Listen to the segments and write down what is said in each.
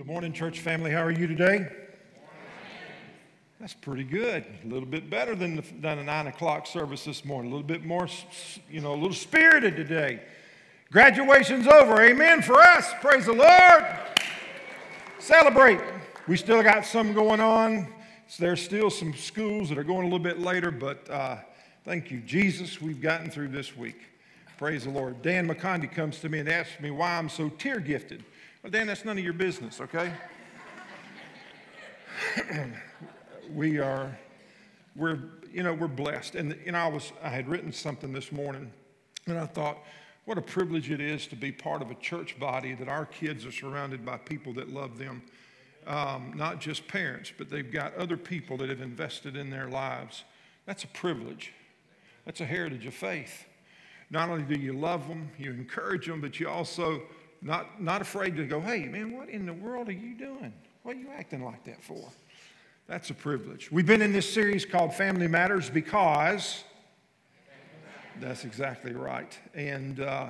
Good morning, church family. How are you today? That's pretty good. A little bit better than the, than the nine o'clock service this morning. A little bit more, you know, a little spirited today. Graduation's over. Amen for us. Praise the Lord. Celebrate. We still got some going on. So there's still some schools that are going a little bit later, but uh, thank you, Jesus. We've gotten through this week. Praise the Lord. Dan McCondy comes to me and asks me why I'm so tear gifted. Well, Dan, that's none of your business, okay? we are, we're, you know, we're blessed. And, you know, I was, I had written something this morning, and I thought, what a privilege it is to be part of a church body that our kids are surrounded by people that love them. Um, not just parents, but they've got other people that have invested in their lives. That's a privilege. That's a heritage of faith. Not only do you love them, you encourage them, but you also not, not afraid to go, hey, man, what in the world are you doing? What are you acting like that for? That's a privilege. We've been in this series called Family Matters because that's exactly right. And uh,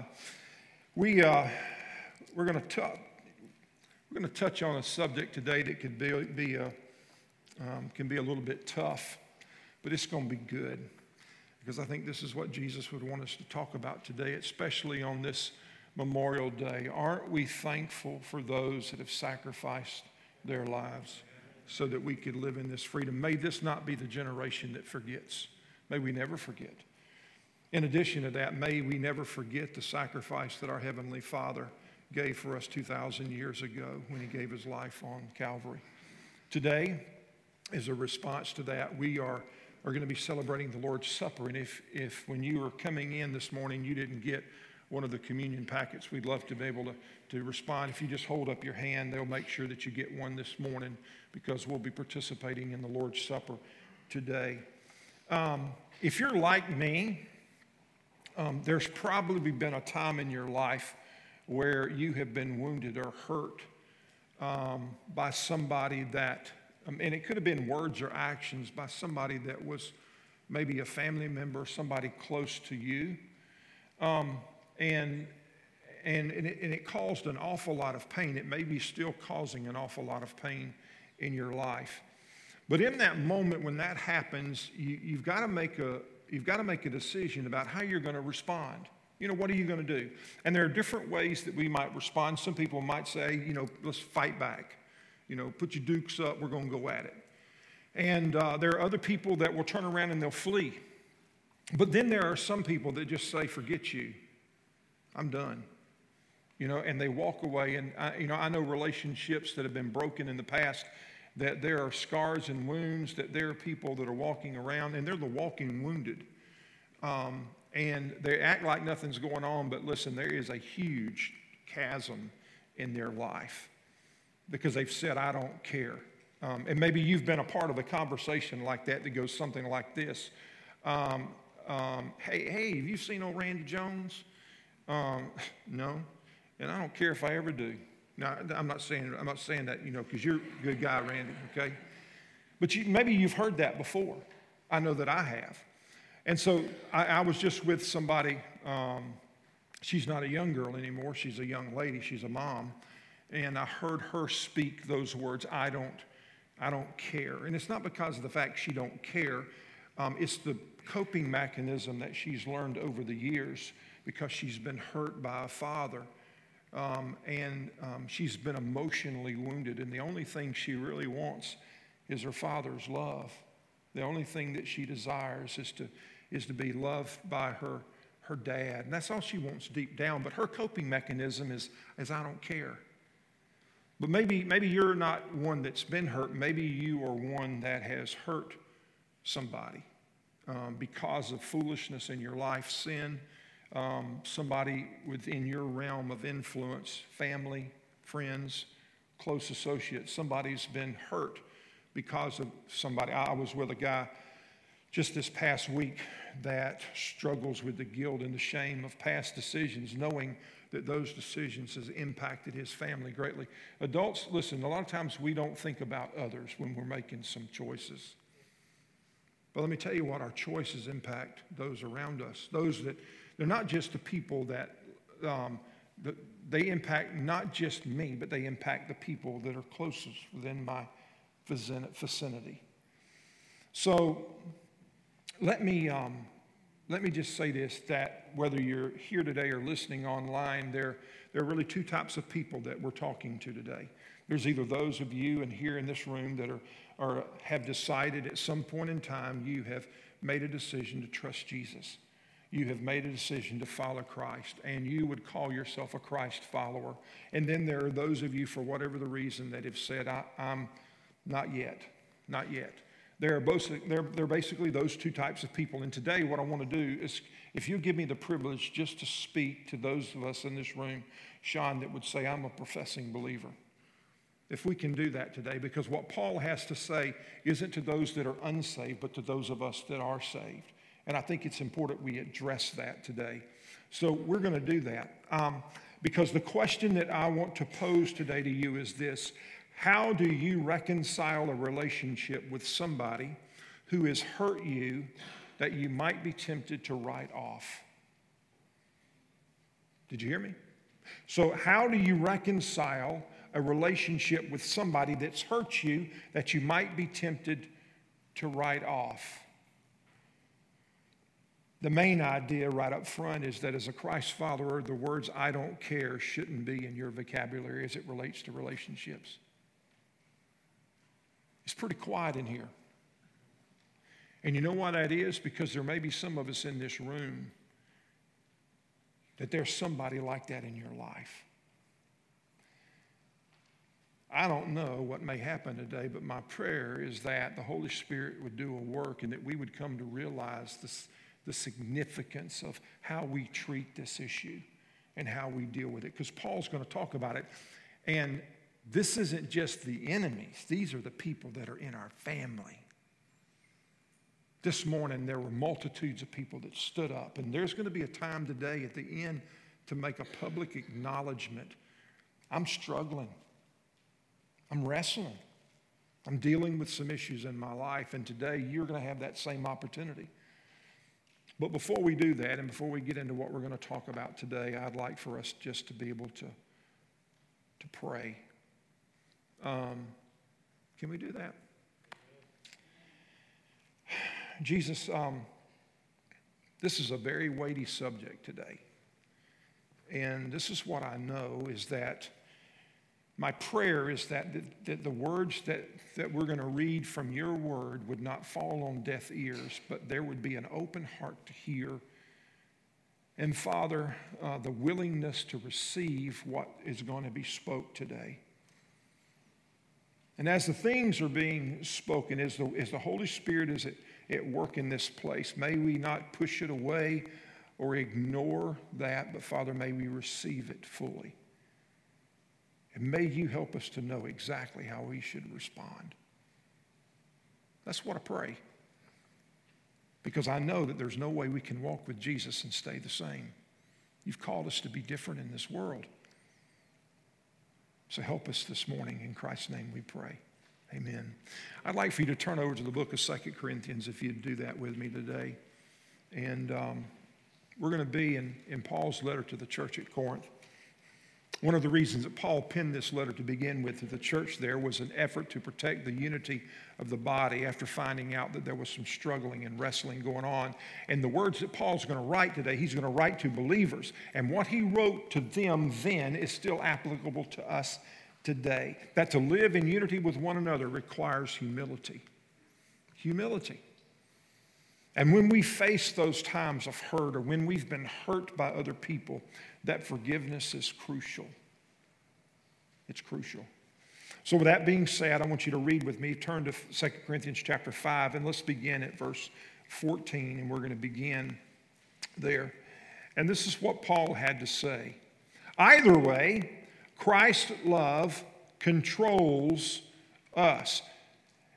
we, uh, we're going to we're going to touch on a subject today that could be, be a, um, can be a little bit tough, but it's going to be good because I think this is what Jesus would want us to talk about today, especially on this Memorial Day. Aren't we thankful for those that have sacrificed their lives so that we could live in this freedom? May this not be the generation that forgets. May we never forget. In addition to that, may we never forget the sacrifice that our Heavenly Father gave for us 2,000 years ago when He gave His life on Calvary. Today, as a response to that, we are, are going to be celebrating the Lord's Supper. And if, if when you were coming in this morning, you didn't get one of the communion packets. We'd love to be able to, to respond. If you just hold up your hand, they'll make sure that you get one this morning because we'll be participating in the Lord's Supper today. Um, if you're like me, um, there's probably been a time in your life where you have been wounded or hurt um, by somebody that, um, and it could have been words or actions by somebody that was maybe a family member, somebody close to you. Um, and, and, and, it, and it caused an awful lot of pain. It may be still causing an awful lot of pain in your life. But in that moment when that happens, you, you've got to make a, you've got to make a decision about how you're going to respond. You know, what are you going to do? And there are different ways that we might respond. Some people might say, you know, let's fight back. You know, put your dukes up, we're going to go at it. And uh, there are other people that will turn around and they'll flee. But then there are some people that just say, forget you. I'm done. You know, and they walk away. And, I, you know, I know relationships that have been broken in the past that there are scars and wounds, that there are people that are walking around and they're the walking wounded. Um, and they act like nothing's going on, but listen, there is a huge chasm in their life because they've said, I don't care. Um, and maybe you've been a part of a conversation like that that goes something like this um, um, Hey, hey, have you seen old Randy Jones? Um, no, and I don't care if I ever do. Now, I'm not saying I'm not saying that you know because you're a good guy, Randy. Okay, but you, maybe you've heard that before. I know that I have, and so I, I was just with somebody. Um, she's not a young girl anymore. She's a young lady. She's a mom, and I heard her speak those words. I don't, I don't care, and it's not because of the fact she don't care. Um, it's the coping mechanism that she's learned over the years because she's been hurt by a father. Um, and um, she's been emotionally wounded. And the only thing she really wants is her father's love. The only thing that she desires is to, is to be loved by her, her dad. And that's all she wants deep down. But her coping mechanism is, is I don't care. But maybe, maybe you're not one that's been hurt. Maybe you are one that has hurt somebody um, because of foolishness in your life, sin um, somebody within your realm of influence, family, friends, close associates, somebody's been hurt because of somebody. I was with a guy just this past week that struggles with the guilt and the shame of past decisions, knowing that those decisions has impacted his family greatly. Adults, listen, a lot of times we don't think about others when we're making some choices. But let me tell you what our choices impact those around us, those that they're not just the people that, um, they impact not just me, but they impact the people that are closest within my vicinity. So let me, um, let me just say this that whether you're here today or listening online, there, there are really two types of people that we're talking to today. There's either those of you and here in this room that are, are, have decided at some point in time you have made a decision to trust Jesus you have made a decision to follow Christ and you would call yourself a Christ follower. And then there are those of you, for whatever the reason, that have said, I, am not yet, not yet. There are, both, they're, they're basically those two types of people. And today, what I want to do is, if you give me the privilege just to speak to those of us in this room, Sean, that would say, I'm a professing believer. If we can do that today, because what Paul has to say isn't to those that are unsaved, but to those of us that are saved. And I think it's important we address that today. So we're going to do that. Um, because the question that I want to pose today to you is this How do you reconcile a relationship with somebody who has hurt you that you might be tempted to write off? Did you hear me? So, how do you reconcile a relationship with somebody that's hurt you that you might be tempted to write off? The main idea right up front is that as a Christ follower, the words I don't care shouldn't be in your vocabulary as it relates to relationships. It's pretty quiet in here. And you know why that is? Because there may be some of us in this room that there's somebody like that in your life. I don't know what may happen today, but my prayer is that the Holy Spirit would do a work and that we would come to realize this the significance of how we treat this issue and how we deal with it. Because Paul's going to talk about it. And this isn't just the enemies, these are the people that are in our family. This morning, there were multitudes of people that stood up, and there's going to be a time today at the end to make a public acknowledgement. I'm struggling, I'm wrestling, I'm dealing with some issues in my life, and today you're going to have that same opportunity. But before we do that, and before we get into what we're going to talk about today, I'd like for us just to be able to, to pray. Um, can we do that? Jesus, um, this is a very weighty subject today. And this is what I know is that my prayer is that, that, that, the words that, that we're going to read from your word would not fall on deaf ears, but there would be an open heart to hear. And Father, uh, the willingness to receive what is going to be spoke today. And as the things are being spoken, as the, as the Holy Spirit is at, at work in this place, may we not push it away or ignore that, but Father, may we receive it fully. And may you help us to know exactly how we should respond. That's what I pray. Because I know that there's no way we can walk with Jesus and stay the same. You've called us to be different in this world. So help us this morning. In Christ's name we pray. Amen. I'd like for you to turn over to the book of Second Corinthians if you'd do that with me today. And um, we're going to be in, in Paul's letter to the church at Corinth. One of the reasons that Paul penned this letter to begin with to the church there was an effort to protect the unity of the body after finding out that there was some struggling and wrestling going on. And the words that Paul's going to write today, he's going to write to believers. And what he wrote to them then is still applicable to us today. That to live in unity with one another requires humility. Humility. And when we face those times of hurt or when we've been hurt by other people, that forgiveness is crucial. It's crucial. So, with that being said, I want you to read with me. Turn to 2 Corinthians chapter 5, and let's begin at verse 14, and we're going to begin there. And this is what Paul had to say. Either way, Christ's love controls us.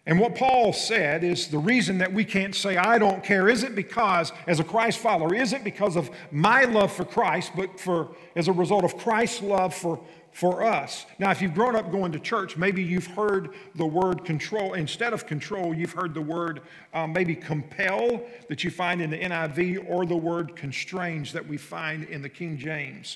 And what Paul said is the reason that we can't say, I don't care, isn't because, as a Christ follower, isn't because of my love for Christ, but for, as a result of Christ's love for, for us. Now, if you've grown up going to church, maybe you've heard the word control. Instead of control, you've heard the word um, maybe compel that you find in the NIV or the word constrains that we find in the King James.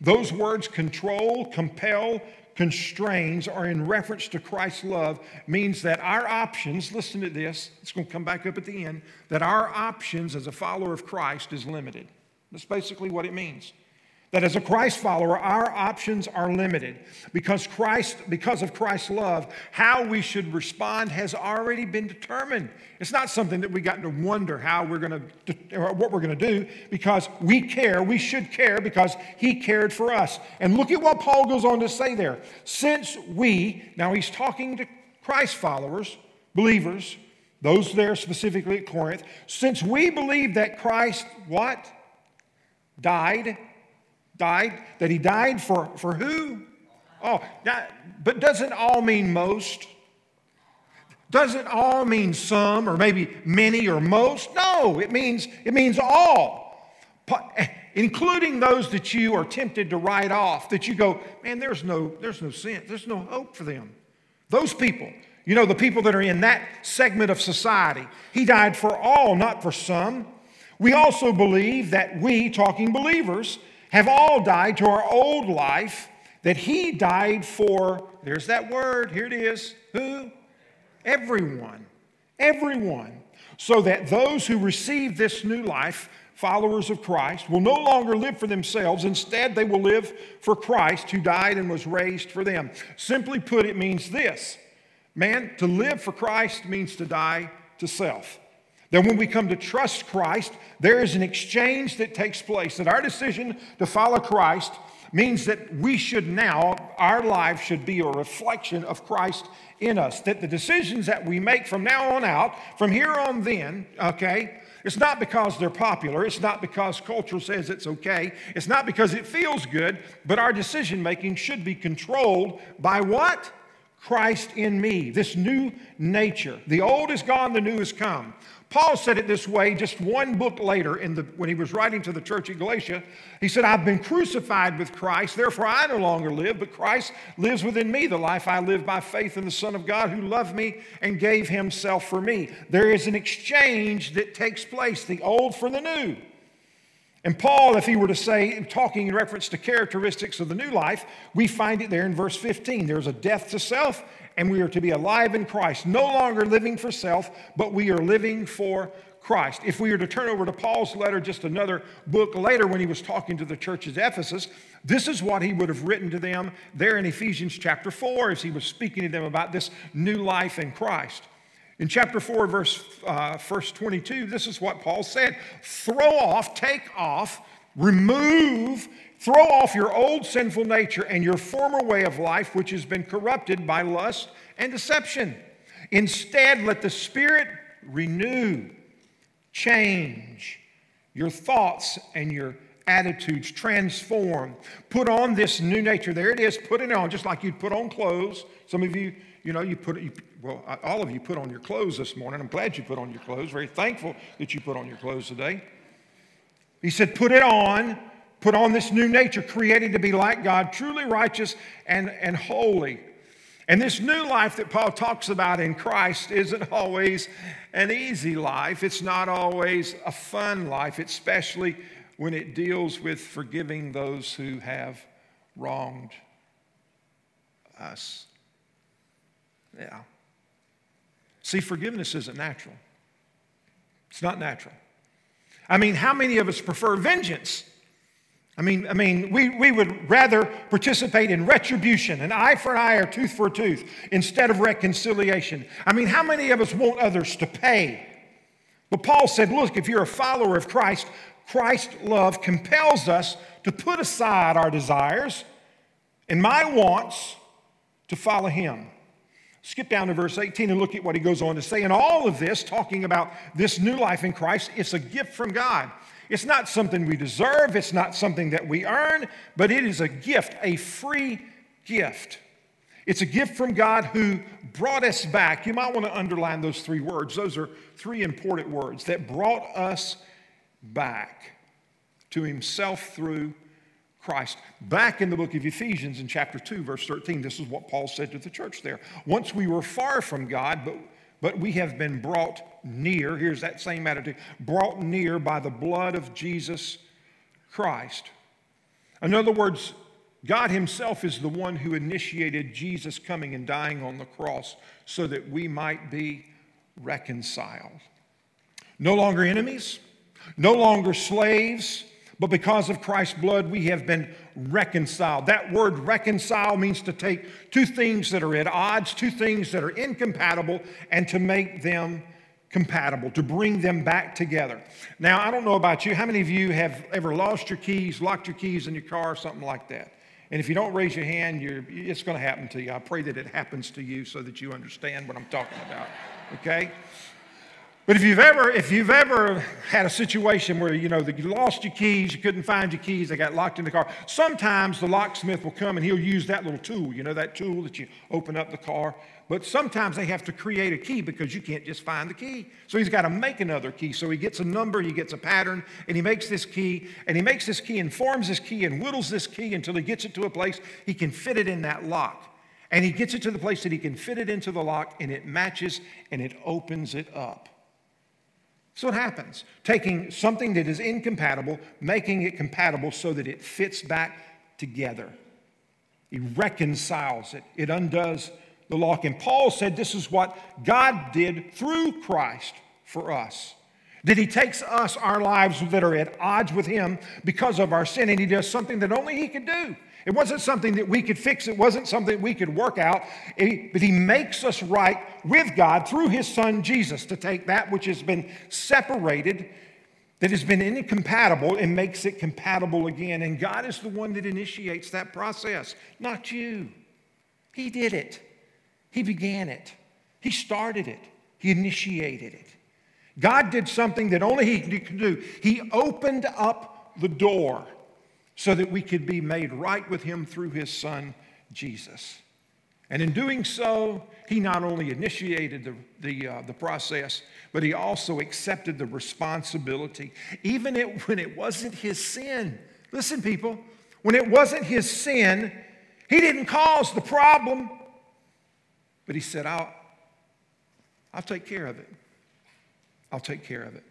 Those words control, compel, constrains are in reference to Christ's love means that our options, listen to this, it's going to come back up at the end, that our options as a follower of Christ is limited. That's basically what it means. That as a Christ follower, our options are limited. Because Christ, because of Christ's love, how we should respond has already been determined. It's not something that we got to wonder how we're going to, or what we're going to do, because we care, we should care because He cared for us. And look at what Paul goes on to say there. Since we, now he's talking to Christ followers, believers, those there specifically at Corinth, since we believe that Christ, what? Died died, that he died for, for who? Oh, that, but doesn't all mean most? Doesn't all mean some or maybe many or most? No, it means it means all. Including those that you are tempted to write off, that you go, man, there's no, there's no sense, there's no hope for them. Those people, you know, the people that are in that segment of society. He died for all, not for some. We also believe that we, talking believers, have all died to our old life, that he died for, there's that word, here it is, who? Everyone. Everyone. So that those who receive this new life, followers of Christ, will no longer live for themselves. Instead, they will live for Christ who died and was raised for them. Simply put, it means this man, to live for Christ means to die to self. That when we come to trust Christ, there is an exchange that takes place. That our decision to follow Christ means that we should now, our life should be a reflection of Christ in us. That the decisions that we make from now on out, from here on then, okay, it's not because they're popular. It's not because culture says it's okay. It's not because it feels good, but our decision making should be controlled by what? Christ in me, this new nature. The old is gone, the new has come. Paul said it this way just one book later in the, when he was writing to the church at Galatia. He said, I've been crucified with Christ, therefore I no longer live, but Christ lives within me. The life I live by faith in the Son of God who loved me and gave himself for me. There is an exchange that takes place, the old for the new. And Paul, if he were to say, talking in reference to characteristics of the new life, we find it there in verse 15. There's a death to self and we are to be alive in Christ, no longer living for self, but we are living for Christ. If we were to turn over to Paul's letter, just another book later, when he was talking to the churches at Ephesus, this is what he would have written to them there in Ephesians chapter 4 as he was speaking to them about this new life in Christ. In chapter 4, verse, uh, verse 22, this is what Paul said Throw off, take off, remove Throw off your old sinful nature and your former way of life, which has been corrupted by lust and deception. Instead, let the Spirit renew, change your thoughts and your attitudes, transform. Put on this new nature. There it is. Put it on, just like you'd put on clothes. Some of you, you know, you put it, you, well, all of you put on your clothes this morning. I'm glad you put on your clothes. Very thankful that you put on your clothes today. He said, Put it on put on this new nature, created to be like God, truly righteous and, and holy. And this new life that Paul talks about in Christ isn't always an easy life. It's not always a fun life, especially when it deals with forgiving those who have wronged us. Yeah. See, forgiveness isn't natural. It's not natural. I mean, how many of us prefer vengeance? I mean, I mean, we, we would rather participate in retribution, an eye for an eye or tooth for a tooth, instead of reconciliation. I mean, how many of us want others to pay? But Paul said, look, if you're a follower of Christ, Christ's love compels us to put aside our desires and my wants to follow him. Skip down to verse 18 and look at what he goes on to say. And all of this, talking about this new life in Christ, it's a gift from God. It's not something we deserve, it's not something that we earn, but it is a gift, a free gift. It's a gift from God who brought us back. You might want to underline those three words. Those are three important words that brought us back to Himself through Christ. Back in the book of Ephesians, in chapter 2, verse 13, this is what Paul said to the church there. Once we were far from God, but but we have been brought near. Here's that same attitude brought near by the blood of Jesus Christ. In other words, God Himself is the one who initiated Jesus coming and dying on the cross so that we might be reconciled. No longer enemies, no longer slaves, but because of Christ's blood, we have been reconciled. That word reconcile means to take two things that are at odds, two things that are incompatible, and to make them compatible, to bring them back together. Now, I don't know about you. How many of you have ever lost your keys, locked your keys in your car, or something like that? And if you don't raise your hand, it's going to happen to you. I pray that it happens to you so that you understand what I'm talking about. Okay? But if you've ever, if you've ever had a situation where you know you lost your keys, you couldn't find your keys, they got locked in the car. Sometimes the locksmith will come and he'll use that little tool, you know, that tool that you open up the car. But sometimes they have to create a key because you can't just find the key. So he's got to make another key. So he gets a number, he gets a pattern, and he makes this key, and he makes this key and forms this key and whittles this key until he gets it to a place he can fit it in that lock. And he gets it to the place that he can fit it into the lock, and it matches and it opens it up. So what happens. Taking something that is incompatible, making it compatible so that it fits back together. He reconciles it, it undoes the lock. And Paul said this is what God did through Christ for us. That he takes us, our lives that are at odds with him because of our sin, and he does something that only he could do. It wasn't something that we could fix, it wasn't something we could work out, but He makes us right with God through His Son Jesus to take that which has been separated, that has been incompatible, and makes it compatible again. And God is the one that initiates that process, not you. He did it, He began it, He started it, He initiated it. God did something that only He could do. He opened up the door so that we could be made right with him through his son, Jesus. And in doing so, he not only initiated the, the, uh, the process, but he also accepted the responsibility, even it, when it wasn't his sin. Listen, people, when it wasn't his sin, he didn't cause the problem, but he said, I'll, I'll take care of it. I'll take care of it.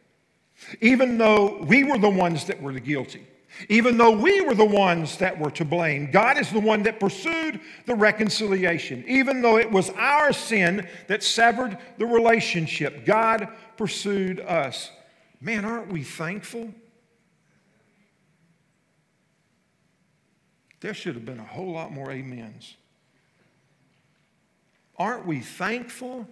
Even though we were the ones that were the guilty. Even though we were the ones that were to blame, God is the one that pursued the reconciliation. Even though it was our sin that severed the relationship, God pursued us. Man, aren't we thankful? There should have been a whole lot more amens. Aren't we thankful?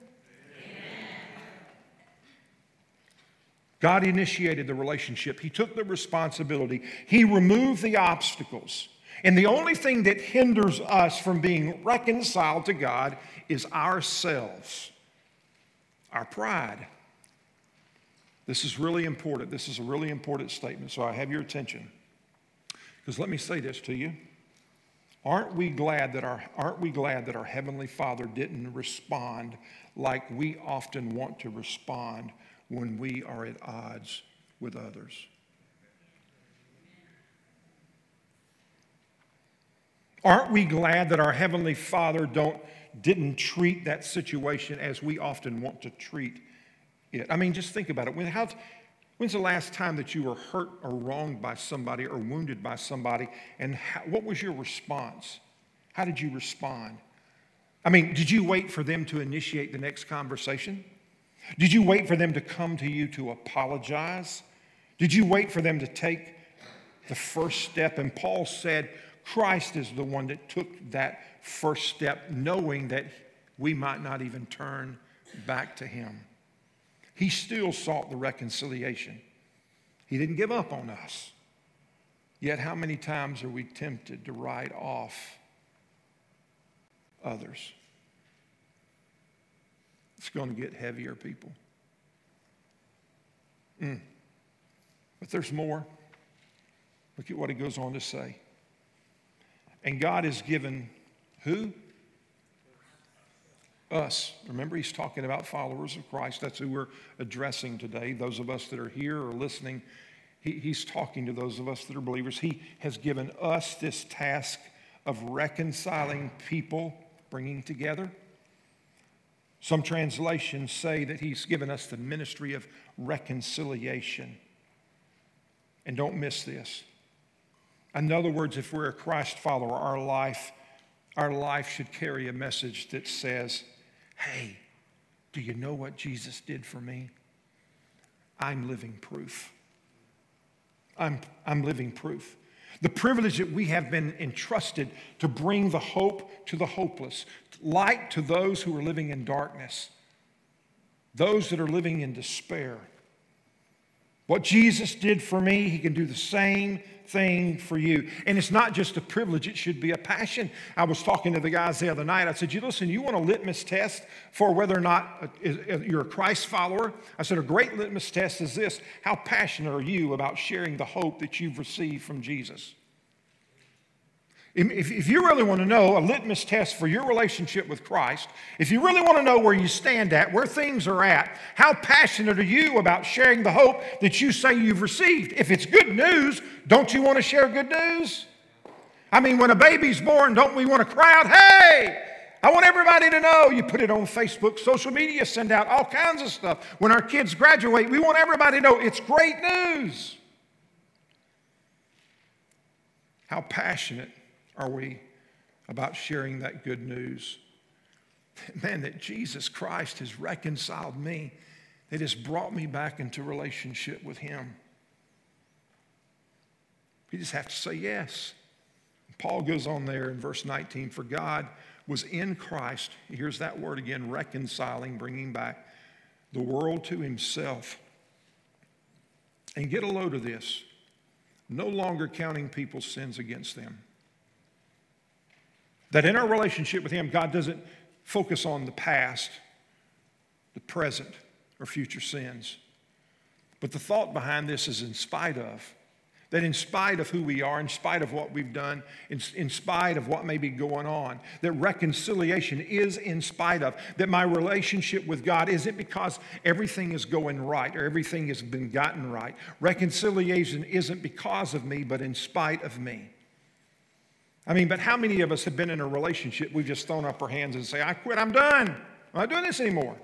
God initiated the relationship, He took the responsibility, He removed the obstacles. And the only thing that hinders us from being reconciled to God is ourselves, our pride. This is really important. This is a really important statement, so I have your attention. Because let me say this to you. Aren't we glad that our, aren't we glad that our Heavenly Father didn't respond like we often want to respond when we are at odds with others. Aren't we glad that our Heavenly Father don't, didn't treat that situation as we often want to treat it? I mean, just think about it. When, how, when's the last time that you were hurt or wronged by somebody or wounded by somebody? And how, what was your response? How did you respond? I mean, did you wait for them to initiate the next conversation? Did you wait for them to come to you to apologize? Did you wait for them to take the first step? And Paul said, Christ is the one that took that first step, knowing that we might not even turn back to him. He still sought the reconciliation. He didn't give up on us. Yet, how many times are we tempted to write off others? It's going to get heavier, people. Mm. But there's more. Look at what he goes on to say. And God has given who? Us. Remember, he's talking about followers of Christ. That's who we're addressing today. Those of us that are here or listening, he, he's talking to those of us that are believers. He has given us this task of reconciling people, bringing together. Some translations say that he's given us the ministry of reconciliation. And don't miss this. In other words, if we're a Christ follower, our life, our life should carry a message that says, hey, do you know what Jesus did for me? I'm living proof. I'm, I'm living proof. The privilege that we have been entrusted to bring the hope to the hopeless, light to those who are living in darkness, those that are living in despair. What Jesus did for me, He can do the same thing for you. And it's not just a privilege, it should be a passion. I was talking to the guys the other night. I said, You listen, you want a litmus test for whether or not uh, uh, you're a Christ follower? I said, A great litmus test is this How passionate are you about sharing the hope that you've received from Jesus? If, if you really want to know a litmus test for your relationship with Christ, if you really want to know where you stand at, where things are at, how passionate are you about sharing the hope that you say you've received? If it's good news, don't you want to share good news? I mean, when a baby's born, don't we want to cry out, hey, I want everybody to know. You put it on Facebook, social media, send out all kinds of stuff. When our kids graduate, we want everybody to know it's great news. How passionate are we about sharing that good news? Man, that Jesus Christ has reconciled me, that has brought me back into relationship with Him. We just have to say yes. Paul goes on there in verse 19 For God was in Christ, here's that word again, reconciling, bringing back the world to Himself. And get a load of this no longer counting people's sins against them. That in our relationship with Him, God doesn't focus on the past, the present, or future sins. But the thought behind this is in spite of. That in spite of who we are, in spite of what we've done, in, in spite of what may be going on, that reconciliation is in spite of. That my relationship with God isn't because everything is going right or everything has been gotten right. Reconciliation isn't because of me, but in spite of me. I mean, but how many of us have been in a relationship we've just thrown up our hands and say, I quit, I'm done. I'm not doing this anymore.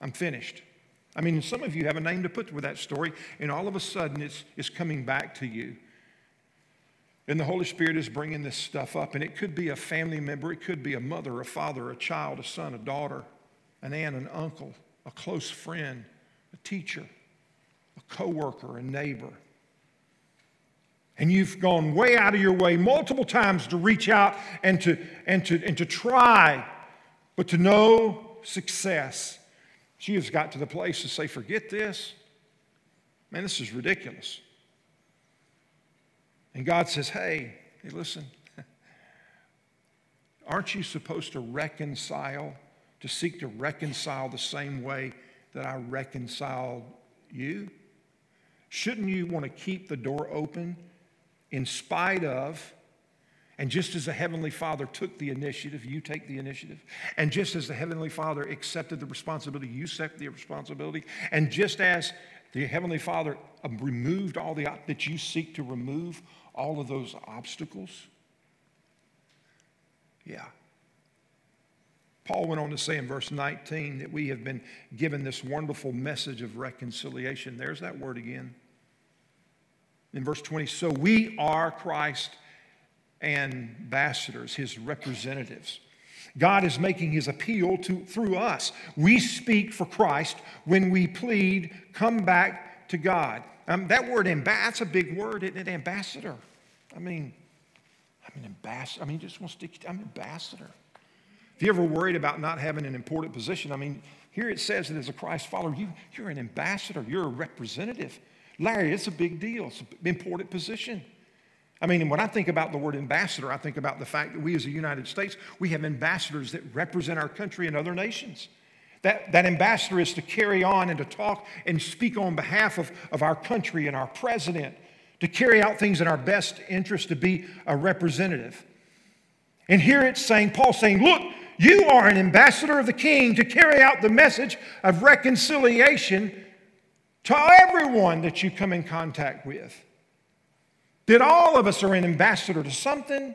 I'm finished. I mean, some of you have a name to put with that story, and all of a sudden it's, it's coming back to you. And the Holy Spirit is bringing this stuff up, and it could be a family member, it could be a mother, a father, a child, a son, a daughter, an aunt, an uncle, a close friend, a teacher, a coworker, a neighbor and you've gone way out of your way multiple times to reach out and to, and to, and to try, but to no success. She has got to the place to say, Forget this. Man, this is ridiculous. And God says, Hey, hey, listen, aren't you supposed to reconcile, to seek to reconcile the same way that I reconciled you? Shouldn't you want to keep the door open in spite of, and just as the Heavenly Father took the initiative, you take the initiative. And just as the Heavenly Father accepted the responsibility, you accept the responsibility. And just as the Heavenly Father um, removed all the, that you seek to remove all of those obstacles. Yeah. Paul went on to say in verse 19 that we have been given this wonderful message of reconciliation. There's that word again in verse 20. So we are Christ ambassadors, his representatives. God is making his appeal to, through us. We speak for Christ when we plead, come back to God. Um, that word that's a big word, isn't it? Ambassador. I mean, I'm an ambassador. I mean, just want to stick, I'm an ambassador. If you ever worried about not having an important position, I mean, here it says that as a Christ follower, you, you're an ambassador, you're a representative. Larry, it's a big deal. It's an important position. I mean, when I think about the word ambassador, I think about the fact that we as the United States, we have ambassadors that represent our country in other nations. That, that ambassador is to carry on and to talk and speak on behalf of, of our country and our president, to carry out things in our best interest, to be a representative. And here it's saying, Paul saying, look, you are an ambassador of the king to carry out the message of reconciliation to everyone that you come in contact with. That all of us are an ambassador to something?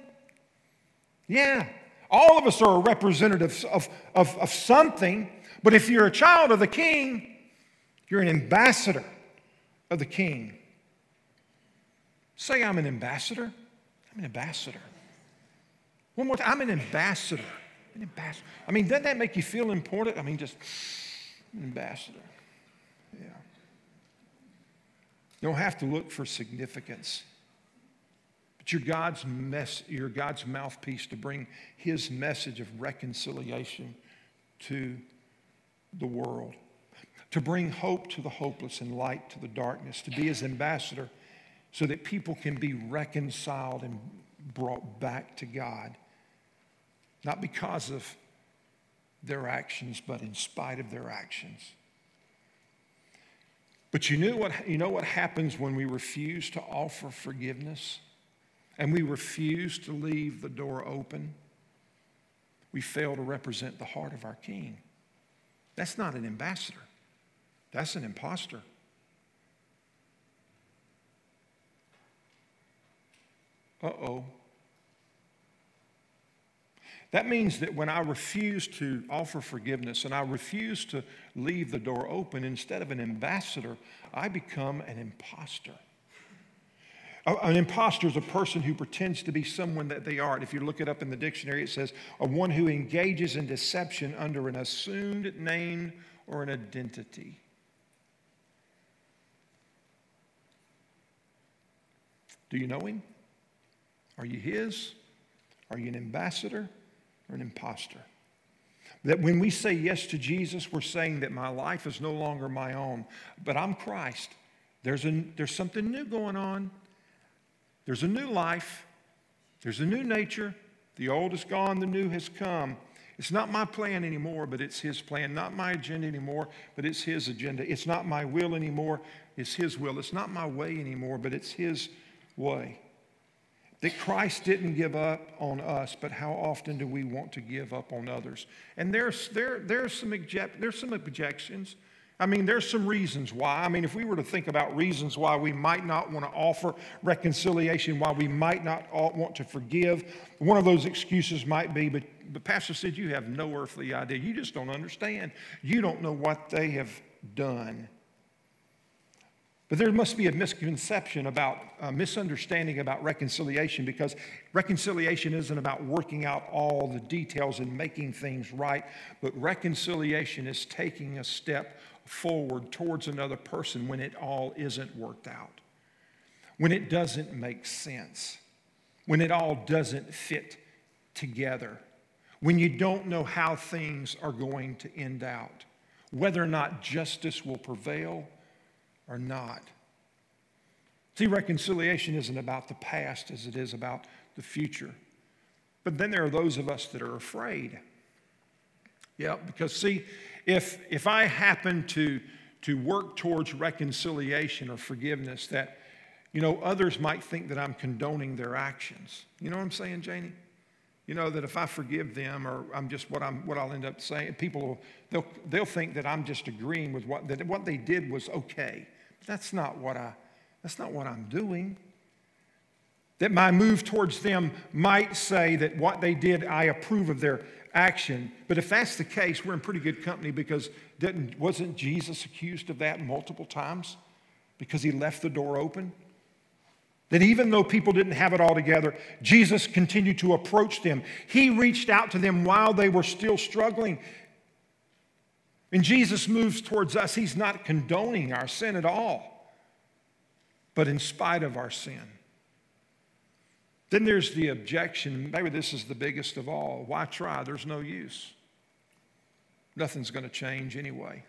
Yeah. All of us are representatives of, of, of something, but if you're a child of the king, you're an ambassador of the king. Say, I'm an ambassador. I'm an ambassador. One more time. I'm an ambassador. An ambassador. I mean, doesn't that make you feel important? I mean, just an ambassador. Yeah. You don't have to look for significance. But you're God's, mess, you're God's mouthpiece to bring his message of reconciliation to the world, to bring hope to the hopeless and light to the darkness, to be his ambassador so that people can be reconciled and brought back to God. Not because of their actions, but in spite of their actions. But you, knew what, you know what happens when we refuse to offer forgiveness and we refuse to leave the door open? We fail to represent the heart of our King. That's not an ambassador, that's an impostor. Uh oh. That means that when I refuse to offer forgiveness and I refuse to leave the door open, instead of an ambassador, I become an impostor. An impostor is a person who pretends to be someone that they aren't. If you look it up in the dictionary, it says a one who engages in deception under an assumed name or an identity. Do you know him? Are you his? Are you an ambassador or an impostor? That when we say yes to Jesus, we're saying that my life is no longer my own, but I'm Christ. There's, a, there's something new going on. There's a new life. There's a new nature. The old is gone, the new has come. It's not my plan anymore, but it's His plan. Not my agenda anymore, but it's His agenda. It's not my will anymore, it's His will. It's not my way anymore, but it's His way. That Christ didn't give up on us, but how often do we want to give up on others? And there's, there, there's, some, there's some objections. I mean, there's some reasons why. I mean, if we were to think about reasons why we might not want to offer reconciliation, why we might not want to forgive, one of those excuses might be, but the pastor said, You have no earthly idea. You just don't understand. You don't know what they have done. But there must be a misconception about, a misunderstanding about reconciliation because reconciliation isn't about working out all the details and making things right, but reconciliation is taking a step forward towards another person when it all isn't worked out, when it doesn't make sense, when it all doesn't fit together, when you don't know how things are going to end out, whether or not justice will prevail or not. See, reconciliation isn't about the past as it is about the future. But then there are those of us that are afraid. Yeah, because see, if, if I happen to, to work towards reconciliation or forgiveness, that, you know, others might think that I'm condoning their actions. You know what I'm saying, Janie? You know, that if I forgive them or I'm just what, I'm, what I'll end up saying, people will, they'll, they'll think that I'm just agreeing with what, that what they did was okay. That's not what I, that's not what I'm doing. That my move towards them might say that what they did, I approve of their action. But if that's the case, we're in pretty good company because didn't wasn't Jesus accused of that multiple times? Because he left the door open? That even though people didn't have it all together, Jesus continued to approach them. He reached out to them while they were still struggling. And Jesus moves towards us. He's not condoning our sin at all, but in spite of our sin. Then there's the objection maybe this is the biggest of all. Why try? There's no use. Nothing's going to change anyway.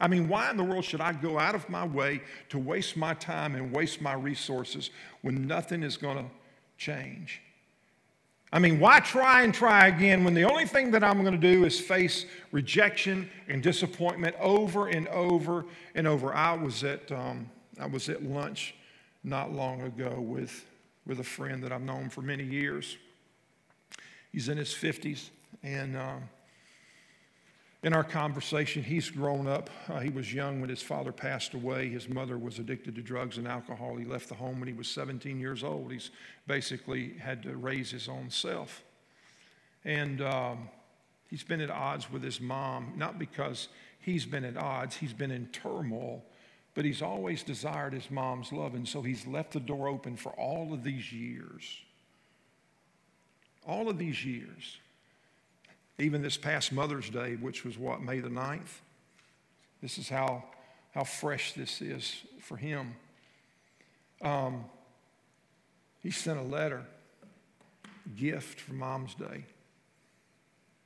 I mean, why in the world should I go out of my way to waste my time and waste my resources when nothing is going to change? I mean, why try and try again when the only thing that I'm going to do is face rejection and disappointment over and over and over? I was at, um, I was at lunch not long ago with, with a friend that I've known for many years. He's in his 50s, and um, in our conversation, he's grown up. Uh, he was young when his father passed away. His mother was addicted to drugs and alcohol. He left the home when he was 17 years old. He's basically had to raise his own self. And um, he's been at odds with his mom, not because he's been at odds, he's been in turmoil but he's always desired his mom's love, and so he's left the door open for all of these years. All of these years. Even this past Mother's Day, which was what, May the 9th? This is how, how fresh this is for him. Um, he sent a letter, gift for Mom's Day.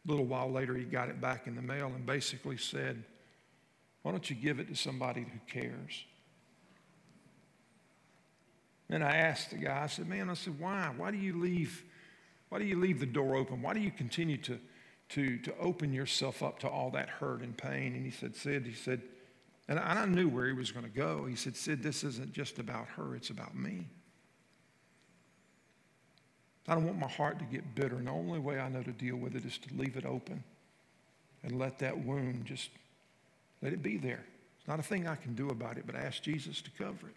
A little while later, he got it back in the mail and basically said, Why don't you give it to somebody who cares? And I asked the guy, I said, Man, I said, why? Why do you leave? Why do you leave the door open? Why do you continue to, to, to open yourself up to all that hurt and pain? And he said, Sid, he said, and I, knew where he was going to go. He said, Sid, this isn't just about her, it's about me. I don't want my heart to get bitter, and the only way I know to deal with it is to leave it open and let that wound just let it be there. It's not a thing I can do about it, but ask Jesus to cover it.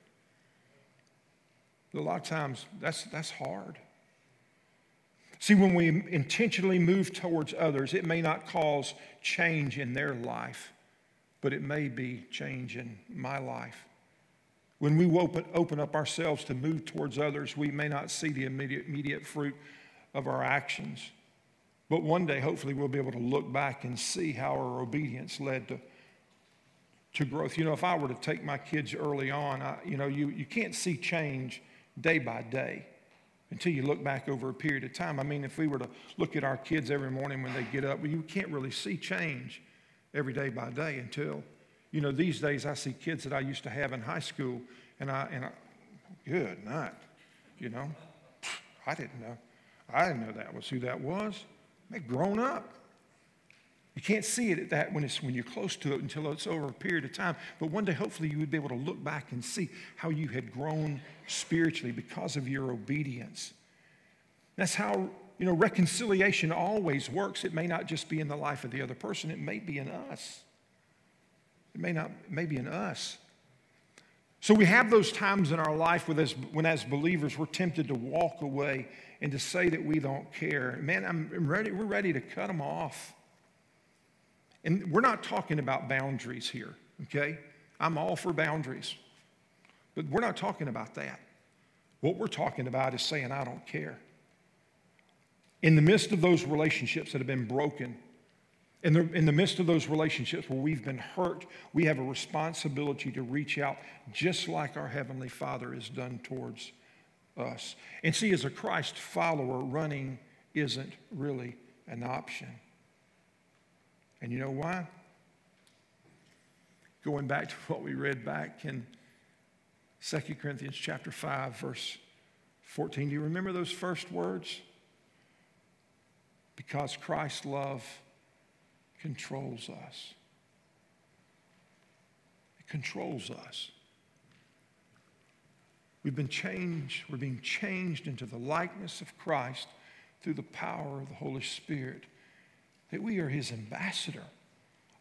A lot of times that's, that's hard. See, when we intentionally move towards others, it may not cause change in their life, but it may be change in my life. When we open, open up ourselves to move towards others, we may not see the immediate, immediate fruit of our actions. But one day, hopefully, we'll be able to look back and see how our obedience led to, to growth. You know, if I were to take my kids early on, I, you know, you, you can't see change day by day until you look back over a period of time. I mean, if we were to look at our kids every morning when they get up, well, you can't really see change every day by day until you know, these days I see kids that I used to have in high school, and I, and I, good night, you know. I didn't know. I didn't know that was who that was. They've grown up. You can't see it at that when, it's, when you're close to it until it's over a period of time. But one day, hopefully, you would be able to look back and see how you had grown spiritually because of your obedience. That's how, you know, reconciliation always works. It may not just be in the life of the other person, it may be in us. It may not, maybe in us. So we have those times in our life when, as believers, we're tempted to walk away and to say that we don't care. Man, I'm ready, we're ready to cut them off. And we're not talking about boundaries here, okay? I'm all for boundaries. But we're not talking about that. What we're talking about is saying, I don't care. In the midst of those relationships that have been broken, in the, in the midst of those relationships where we've been hurt, we have a responsibility to reach out just like our Heavenly Father has done towards us. And see, as a Christ follower, running isn't really an option. And you know why? Going back to what we read back in 2 Corinthians chapter 5, verse 14. Do you remember those first words? Because Christ's love controls us. It controls us. We've been changed, we're being changed into the likeness of Christ through the power of the Holy Spirit, that we are his ambassador,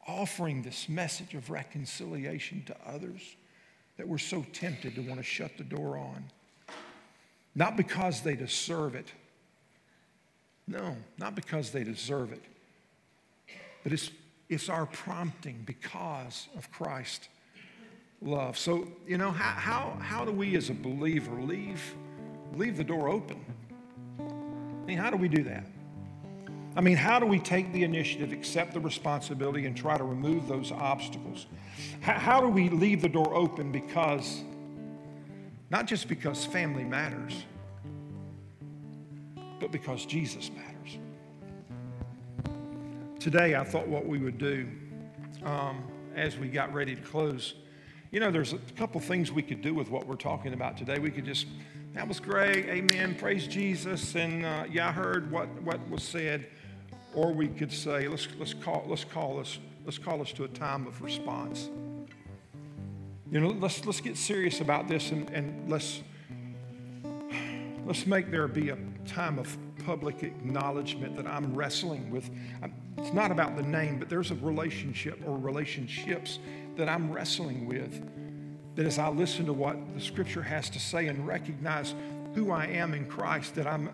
offering this message of reconciliation to others that we're so tempted to want to shut the door on. Not because they deserve it. No, not because they deserve it, but it's, it's our prompting because of Christ's love. So, you know, how, how, how do we as a believer leave, leave the door open? I mean, how do we do that? I mean, how do we take the initiative, accept the responsibility, and try to remove those obstacles? How, how do we leave the door open because, not just because family matters, but because Jesus matters? today I thought what we would do um, as we got ready to close. You know, there's a couple things we could do with what we're talking about today. We could just, that was great, amen, praise Jesus, and uh, yeah, I heard what, what was said. Or we could say, let's, let's, call, let's, call us, let's call us to a time of response. You know, let's, let's get serious about this and, and let's, let's make there be a time of public acknowledgement that I'm wrestling with. It's not about the name, but there's a relationship or relationships that I'm wrestling with. That as I listen to what the scripture has to say and recognize who I am in Christ, that I'm,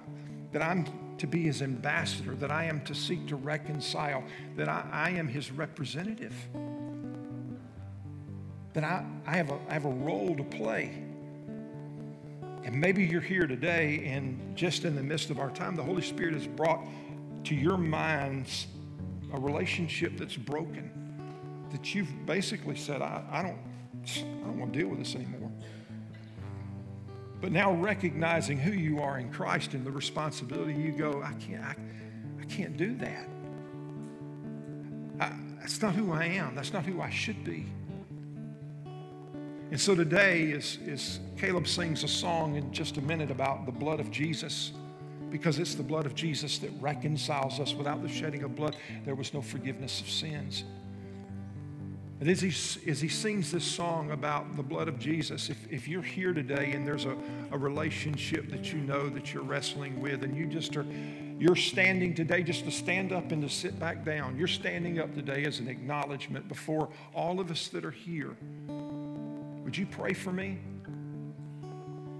that I'm to be his ambassador, that I am to seek to reconcile, that I, I am his representative. that I, I, have a, I have a role to play. And maybe you're here today, and just in the midst of our time, the Holy Spirit has brought to your minds a relationship that's broken, that you've basically said, I, I don't, I don't want to deal with this anymore. But now recognizing who you are in Christ and the responsibility, you go, I can't, I, I can't do that. I, that's not who I am. That's not who I should be. And so today, as, as Caleb sings a song in just a minute about the blood of Jesus, because it's the blood of Jesus that reconciles us. Without the shedding of blood, there was no forgiveness of sins. And as he, as he sings this song about the blood of Jesus, if, if you're here today and there's a, a relationship that you know that you're wrestling with, and you just are, you're standing today just to stand up and to sit back down. You're standing up today as an acknowledgement before all of us that are here. Would you pray for me?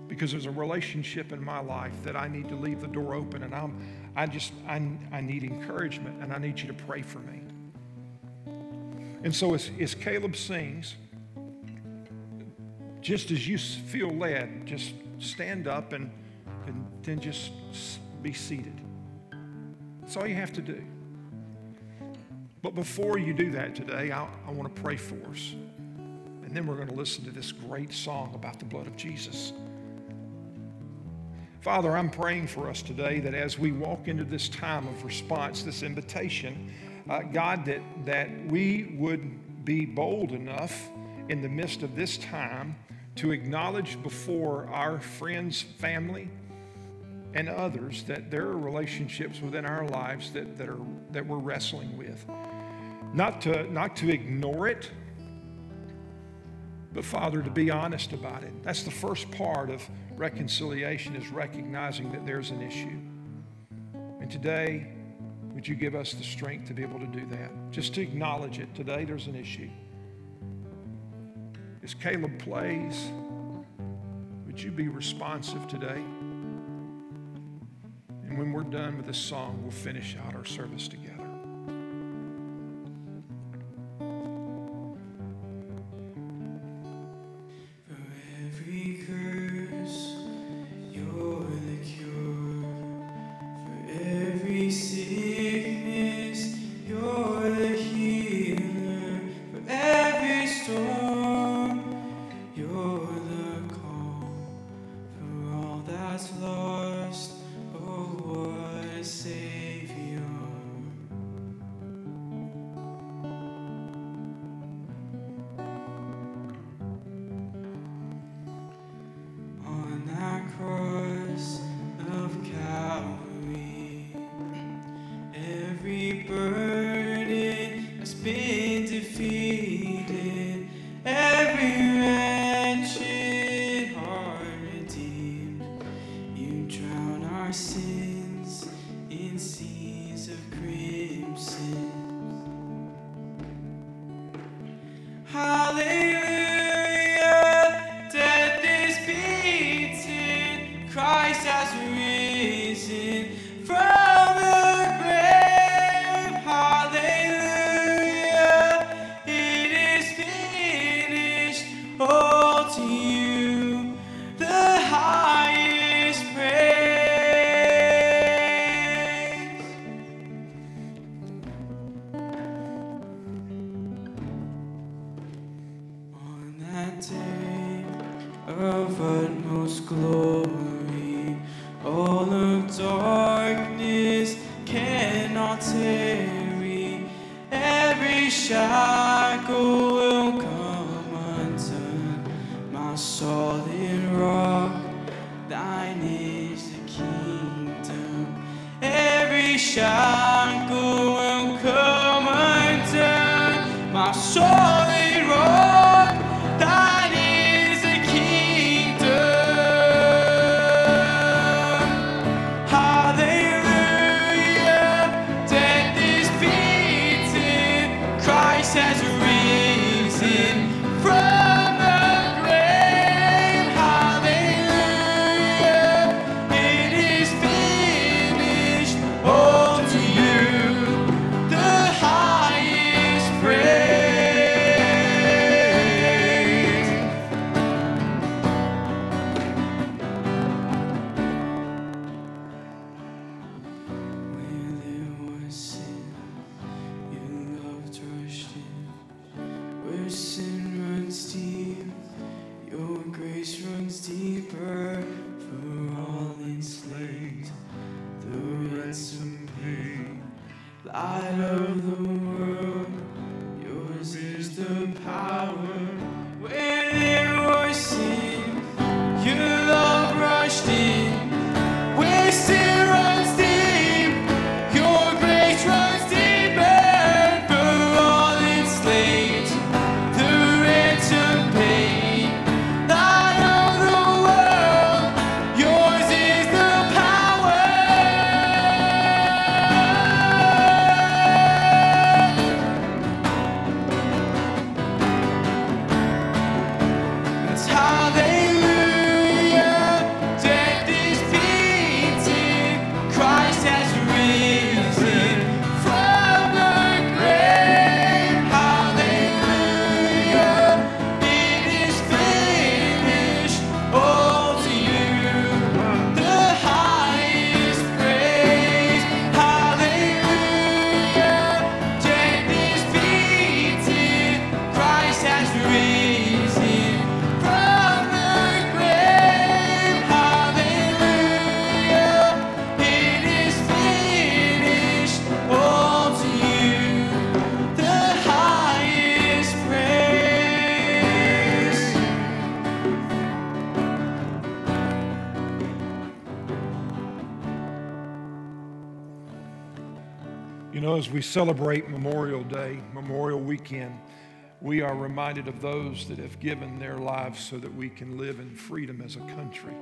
Because there's a relationship in my life that I need to leave the door open, and I'm, I just, I, I need encouragement, and I need you to pray for me. And so as, as Caleb sings, just as you feel led, just stand up and, and then just be seated. That's all you have to do. But before you do that today, I, I want to pray for us. And then we're going to listen to this great song about the blood of Jesus. Father, I'm praying for us today that as we walk into this time of response, this invitation, uh, God, that, that we would be bold enough in the midst of this time to acknowledge before our friends, family, and others that there are relationships within our lives that, that, are, that we're wrestling with. Not to, not to ignore it, but Father, to be honest about it. That's the first part of reconciliation is recognizing that there's an issue. And today, would you give us the strength to be able to do that? Just to acknowledge it. Today there's an issue. As Caleb plays, would you be responsive today? And when we're done with this song, we'll finish out our service together. To you. Celebrate Memorial Day, Memorial Weekend, we are reminded of those that have given their lives so that we can live in freedom as a country.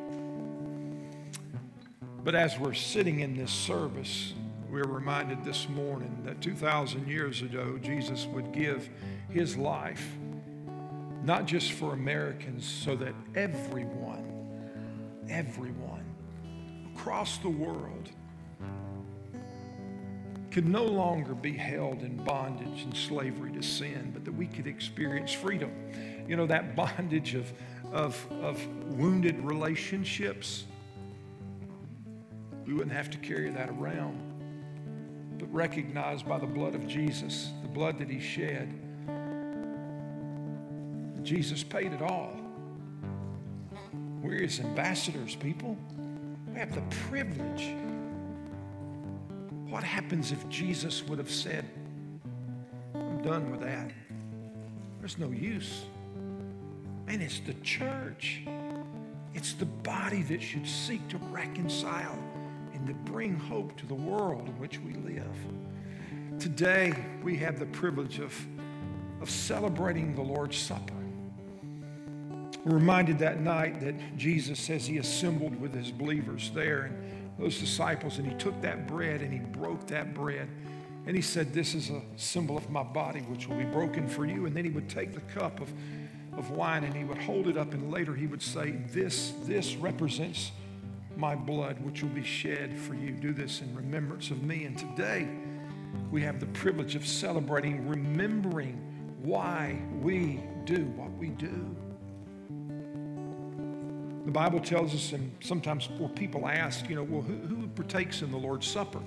But as we're sitting in this service, we're reminded this morning that 2,000 years ago, Jesus would give his life not just for Americans, so that everyone, everyone across the world could no longer be held in bondage and slavery to sin, but that we could experience freedom. You know, that bondage of, of, of wounded relationships, we wouldn't have to carry that around, but recognized by the blood of Jesus, the blood that he shed. Jesus paid it all. We're his ambassadors, people. We have the privilege what happens if Jesus would have said, I'm done with that? There's no use. And it's the church, it's the body that should seek to reconcile and to bring hope to the world in which we live. Today, we have the privilege of, of celebrating the Lord's Supper. We're reminded that night that Jesus says he assembled with his believers there and those disciples, and he took that bread and he broke that bread. And he said, This is a symbol of my body, which will be broken for you. And then he would take the cup of, of wine and he would hold it up, and later he would say, This, this represents my blood, which will be shed for you. Do this in remembrance of me. And today, we have the privilege of celebrating, remembering why we do what we do. The Bible tells us, and sometimes well, people ask, you know, well, who, who partakes in the Lord's Supper?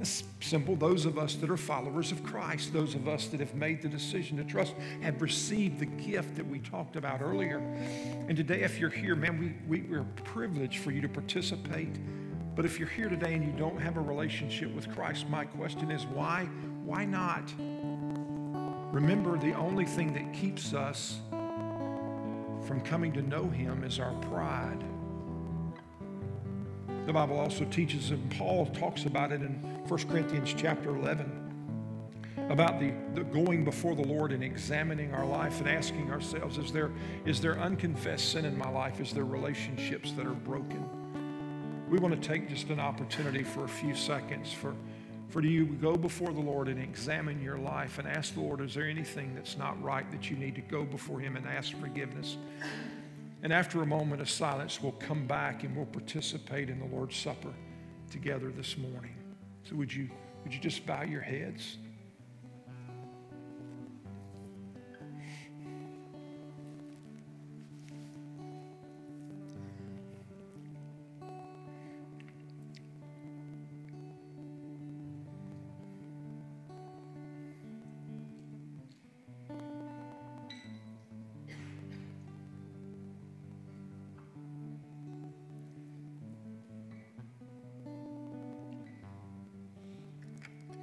It's simple. Those of us that are followers of Christ, those of us that have made the decision to trust, have received the gift that we talked about earlier. And today, if you're here, man, we, we, we're privileged for you to participate. But if you're here today and you don't have a relationship with Christ, my question is why? Why not? Remember, the only thing that keeps us from coming to know him is our pride. The Bible also teaches, and Paul talks about it in 1 Corinthians chapter 11, about the, the going before the Lord and examining our life and asking ourselves, is there, is there unconfessed sin in my life? Is there relationships that are broken? We want to take just an opportunity for a few seconds for, for do you go before the Lord and examine your life and ask the Lord, is there anything that's not right that you need to go before Him and ask forgiveness? And after a moment of silence, we'll come back and we'll participate in the Lord's Supper together this morning. So would you, would you just bow your heads?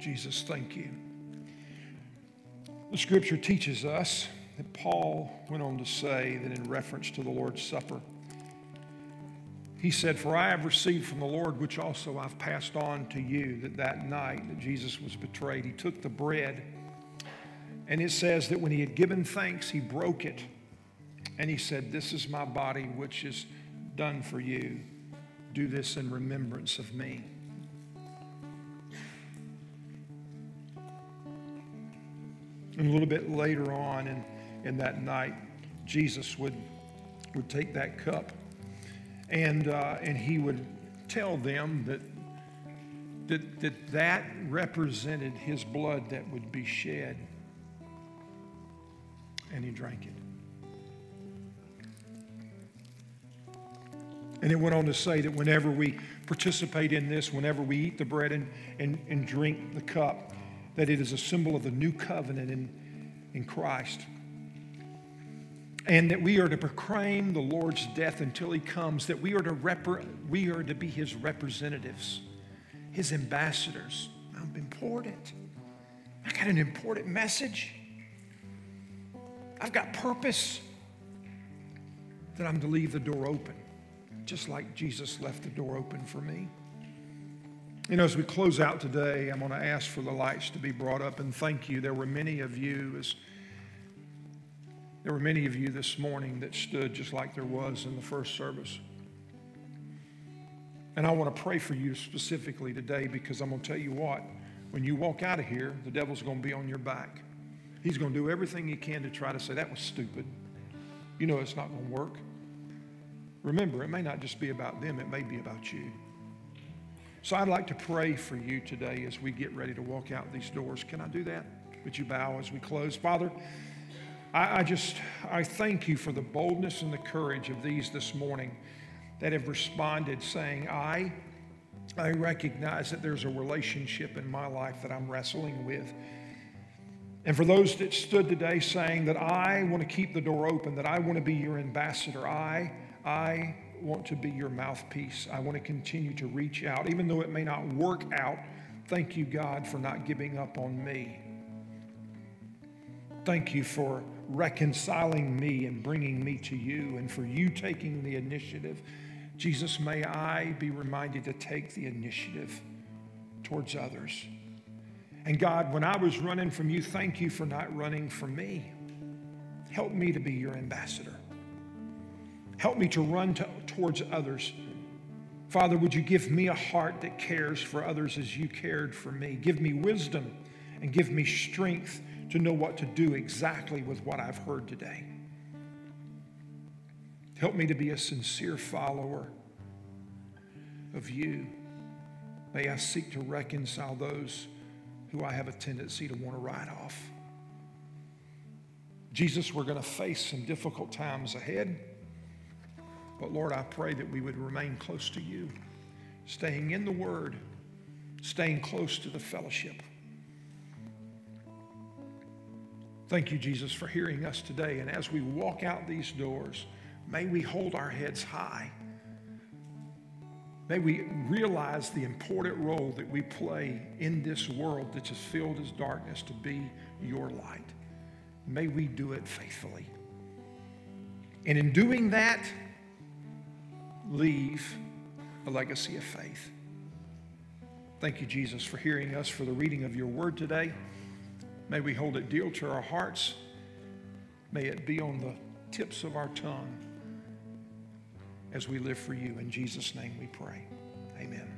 Jesus, thank you. The scripture teaches us that Paul went on to say that in reference to the Lord's Supper, he said, For I have received from the Lord, which also I've passed on to you, that that night that Jesus was betrayed, he took the bread, and it says that when he had given thanks, he broke it, and he said, This is my body, which is done for you. Do this in remembrance of me. And a little bit later on in, in that night, Jesus would, would take that cup and, uh, and he would tell them that, that, that that represented his blood that would be shed. And he drank it. And it went on to say that whenever we participate in this, whenever we eat the bread and, and, and drink the cup, that it is a symbol of the new covenant in, in Christ. And that we are to proclaim the Lord's death until he comes, that we are to, we are to be his representatives, his ambassadors. I'm important. I got an important message. I've got purpose that I'm to leave the door open, just like Jesus left the door open for me. You know, as we close out today, I'm going to ask for the lights to be brought up and thank you. There were many of you as there were many of you this morning that stood just like there was in the first service. And I want to pray for you specifically today because I'm going to tell you what, when you walk out of here, the devil's going to be on your back. He's going to do everything he can to try to say, that was stupid. You know it's not going to work. Remember, it may not just be about them, it may be about you. So I'd like to pray for you today as we get ready to walk out these doors. Can I do that? Would you bow as we close? Father, I, I just, I thank you for the boldness and the courage of these this morning that have responded saying, I, I recognize that there's a relationship in my life that I'm wrestling with. And for those that stood today saying that I want to keep the door open, that I want to be your ambassador, I, I want to be your mouthpiece. I want to continue to reach out. Even though it may not work out, thank you, God, for not giving up on me. Thank you for reconciling me and bringing me to you, and for you taking the initiative. Jesus, may I be reminded to take the initiative towards others. And God, when I was running from you, thank you for not running from me. Help me to be your ambassador. Help me to run to, towards others. Father, would you give me a heart that cares for others as you cared for me? Give me wisdom and give me strength to know what to do exactly with what I've heard today. Help me to be a sincere follower of you. May I seek to reconcile those who I have a tendency to want to write off. Jesus, we're going to face some difficult times ahead. But Lord, I pray that we would remain close to you, staying in the Word, staying close to the fellowship. Thank you, Jesus, for hearing us today. And as we walk out these doors, may we hold our heads high. May we realize the important role that we play in this world that is filled as darkness to be your light. May we do it faithfully. And in doing that, leave a legacy of faith. Thank you, Jesus, for hearing us for the reading of your word today. May we hold it dear to our hearts. May it be on the tips of our tongue as we live for you. In Jesus' name we pray. Amen.